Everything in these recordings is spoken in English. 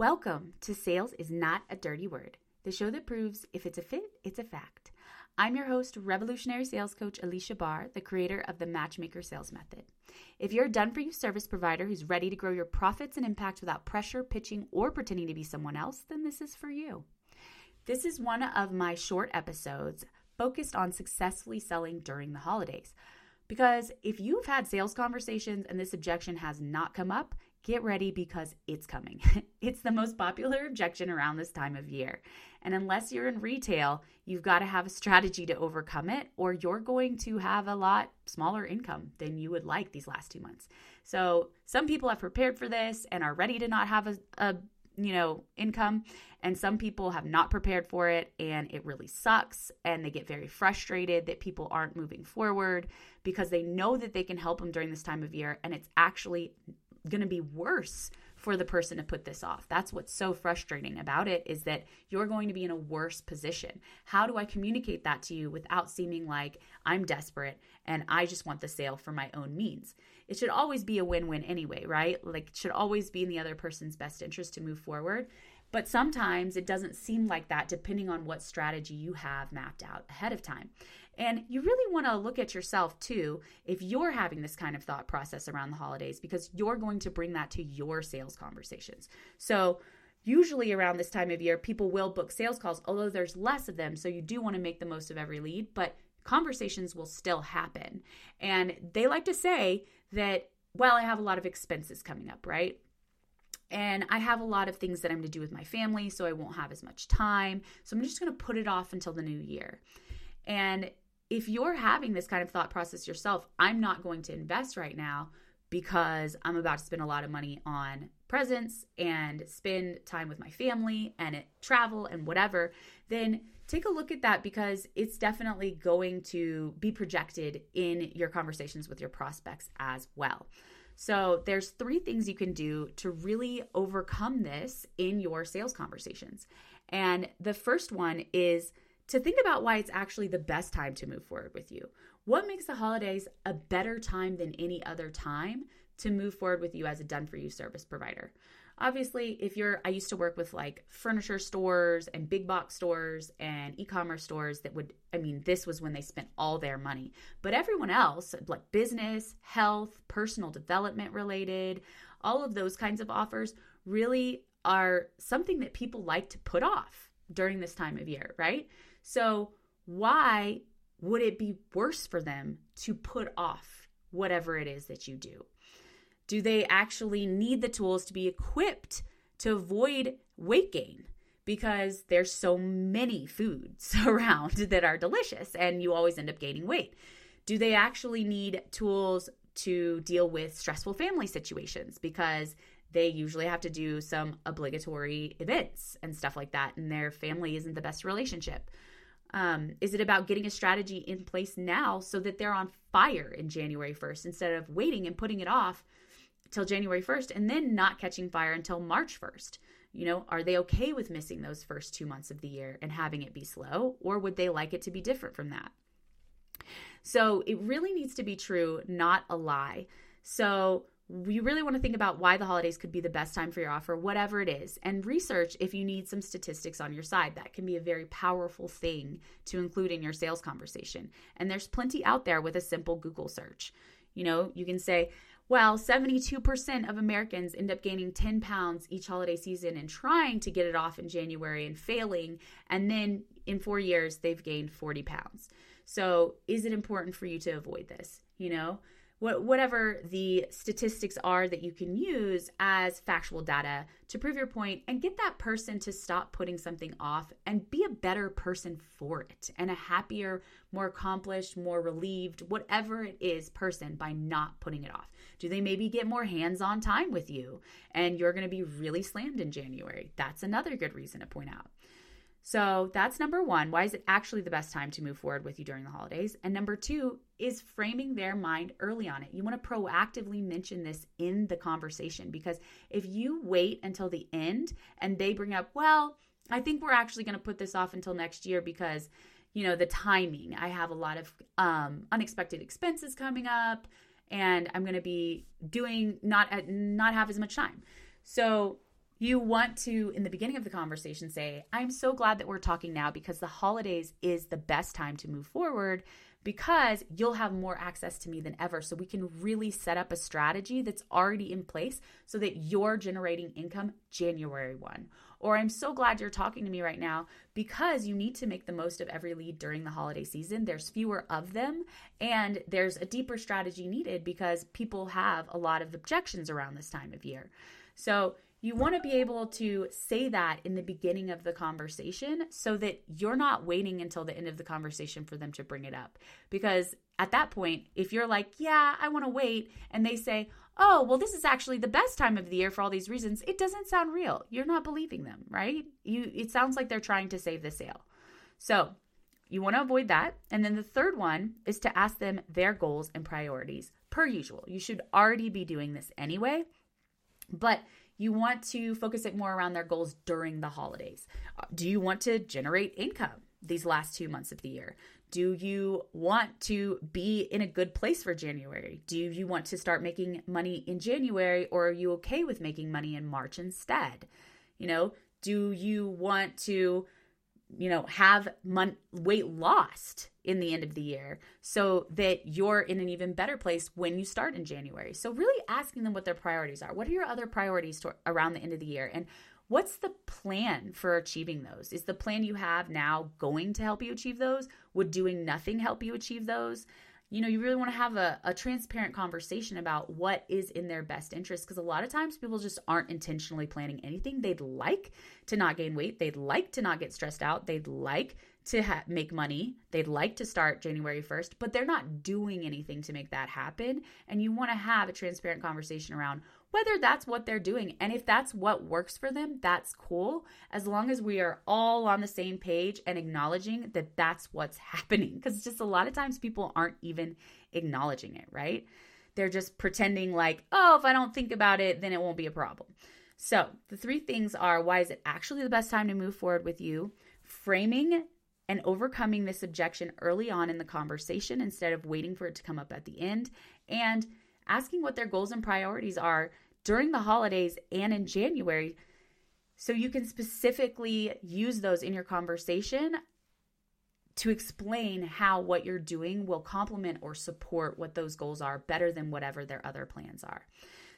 Welcome to Sales is Not a Dirty Word, the show that proves if it's a fit, it's a fact. I'm your host, revolutionary sales coach Aleasha Barr, the creator of the Matchmaker Sales Method. If you're a done for you service provider who's ready to grow your profits and impact without pressure, pitching, or pretending to be someone else, then this is for you. This is one of my short episodes focused on successfully selling during the holidays. Because if you've had sales conversations and this objection has not come up, get ready because it's coming. it's the most popular objection around this time of year. And unless you're in retail, you've got to have a strategy to overcome it, or you're going to have a lot smaller income than you would like these last two months. So some people have prepared for this and are ready to not have a, a you know, income. And some people have not prepared for it and it really sucks. And they get very frustrated that people aren't moving forward because they know that they can help them during this time of year. And it's actually going to be worse for the person to put this off. That's what's so frustrating about it is that you're going to be in a worse position. How do I communicate that to you without seeming like I'm desperate and I just want the sale for my own means? It should always be a win-win anyway, right? Like it should always be in the other person's best interest to move forward. But sometimes it doesn't seem like that depending on what strategy you have mapped out ahead of time. And you really want to look at yourself too if you're having this kind of thought process around the holidays because you're going to bring that to your sales conversations. So, usually around this time of year, people will book sales calls, although there's less of them. So, you do want to make the most of every lead, but conversations will still happen. And they like to say that, well, I have a lot of expenses coming up, right? and I have a lot of things that I'm going to do with my family, so I won't have as much time. So I'm just going to put it off until the new year. And if you're having this kind of thought process yourself, I'm not going to invest right now because I'm about to spend a lot of money on presents and spend time with my family and travel and whatever, then take a look at that because it's definitely going to be projected in your conversations with your prospects as well. So, there's three things you can do to really overcome this in your sales conversations. And the first one is to think about why it's actually the best time to move forward with you. What makes the holidays a better time than any other time to move forward with you as a done for you service provider? Obviously, if you're, I used to work with like furniture stores and big box stores and e commerce stores that would, I mean, this was when they spent all their money. But everyone else, like business, health, personal development related, all of those kinds of offers really are something that people like to put off during this time of year, right? So, why would it be worse for them to put off whatever it is that you do? Do they actually need the tools to be equipped to avoid weight gain? Because there's so many foods around that are delicious and you always end up gaining weight. Do they actually need tools to deal with stressful family situations? Because they usually have to do some obligatory events and stuff like that, and their family isn't the best relationship. Um, is it about getting a strategy in place now so that they're on fire in January 1st instead of waiting and putting it off till January 1st and then not catching fire until March 1st? You know, are they okay with missing those first two months of the year and having it be slow, or would they like it to be different from that? So it really needs to be true, not a lie. So you really want to think about why the holidays could be the best time for your offer, whatever it is, and research if you need some statistics on your side. That can be a very powerful thing to include in your sales conversation. And there's plenty out there with a simple Google search. You know, you can say, well, 72% of Americans end up gaining 10 pounds each holiday season and trying to get it off in January and failing. And then in four years, they've gained 40 pounds. So, is it important for you to avoid this? You know, what, whatever the statistics are that you can use as factual data to prove your point and get that person to stop putting something off and be a better person for it and a happier, more accomplished, more relieved, whatever it is person by not putting it off. Do they maybe get more hands on time with you and you're going to be really slammed in January? That's another good reason to point out. So that's number one. Why is it actually the best time to move forward with you during the holidays? And number two is framing their mind early on it. You want to proactively mention this in the conversation because if you wait until the end and they bring up, well, I think we're actually going to put this off until next year because, you know, the timing, I have a lot of um, unexpected expenses coming up and I'm going to be doing not not have as much time. So you want to, in the beginning of the conversation, say, I'm so glad that we're talking now because the holidays is the best time to move forward because you'll have more access to me than ever. So we can really set up a strategy that's already in place so that you're generating income January 1. Or I'm so glad you're talking to me right now because you need to make the most of every lead during the holiday season. There's fewer of them, and there's a deeper strategy needed because people have a lot of objections around this time of year. So you want to be able to say that in the beginning of the conversation so that you're not waiting until the end of the conversation for them to bring it up. Because at that point, if you're like, yeah, I want to wait, and they say, oh, well, this is actually the best time of the year for all these reasons, it doesn't sound real. You're not believing them, right? You it sounds like they're trying to save the sale. So you want to avoid that. And then the third one is to ask them their goals and priorities per usual. You should already be doing this anyway. But you want to focus it more around their goals during the holidays. Uh, do you want to generate income these last two months of the year? Do you want to be in a good place for January? Do you want to start making money in January or are you okay with making money in March instead? You know, do you want to you know, have mon- weight lost in the end of the year so that you're in an even better place when you start in January. So really asking them what their priorities are. What are your other priorities to, around the end of the year and what's the plan for achieving those? Is the plan you have now going to help you achieve those? Would doing nothing help you achieve those? You know, you really want to have a, a transparent conversation about what is in their best interest because a lot of times people just aren't intentionally planning anything. They'd like to not gain weight, they'd like to not get stressed out, they'd like to ha- make money, they'd like to start January 1st, but they're not doing anything to make that happen. And you want to have a transparent conversation around whether that's what they're doing. And if that's what works for them, that's cool. As long as we are all on the same page and acknowledging that that's what's happening. Because just a lot of times people aren't even acknowledging it, right? They're just pretending like, oh, if I don't think about it, then it won't be a problem. So the three things are why is it actually the best time to move forward with you? Framing and overcoming this objection early on in the conversation instead of waiting for it to come up at the end. And asking what their goals and priorities are during the holidays and in January so you can specifically use those in your conversation to explain how what you're doing will complement or support what those goals are better than whatever their other plans are.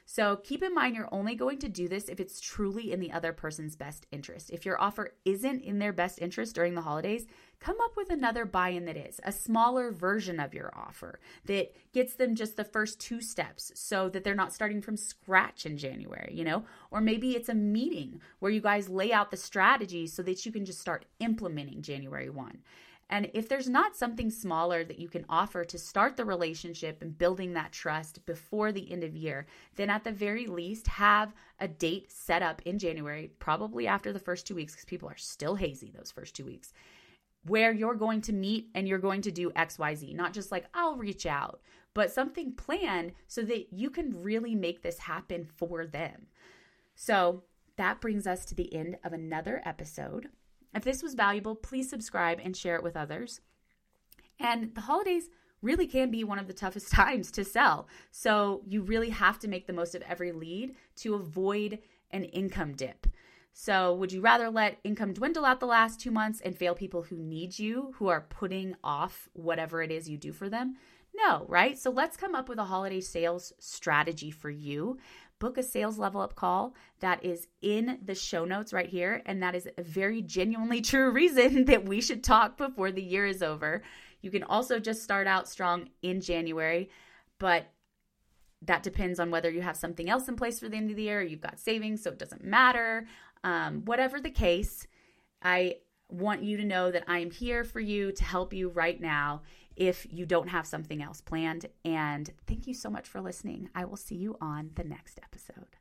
So keep in mind you're only going to do this if it's truly in the other person's best interest. If your offer isn't in their best interest during the holidays, come up with another buy in that is a smaller version of your offer that gets them just the first two steps so that they're not starting from scratch in January, you know? Or maybe it's a meeting where you guys lay out the strategy so that you can just start implementing January 1. And if there's not something smaller that you can offer to start the relationship and building that trust before the end of year, then at the very least have a date set up in January, probably after the first two weeks, because people are still hazy those first two weeks, where you're going to meet and you're going to do XYZ, not just like, I'll reach out, but something planned so that you can really make this happen for them. So that brings us to the end of another episode. If this was valuable, please subscribe and share it with others. And the holidays really can be one of the toughest times to sell. So you really have to make the most of every lead to avoid an income dip. So, would you rather let income dwindle out the last two months and fail people who need you, who are putting off whatever it is you do for them? No, right? So, let's come up with a holiday sales strategy for you book a sales level up call that is in the show notes right here. And that is a very genuinely true reason that we should talk before the year is over. You can also just start out strong in January, but that depends on whether you have something else in place for the end of the year, you've got savings, so it doesn't matter. Um, whatever the case, I want you to know that I am here for you to help you right now if you don't have something else planned. And thank you so much for listening. I will see you on the next episode.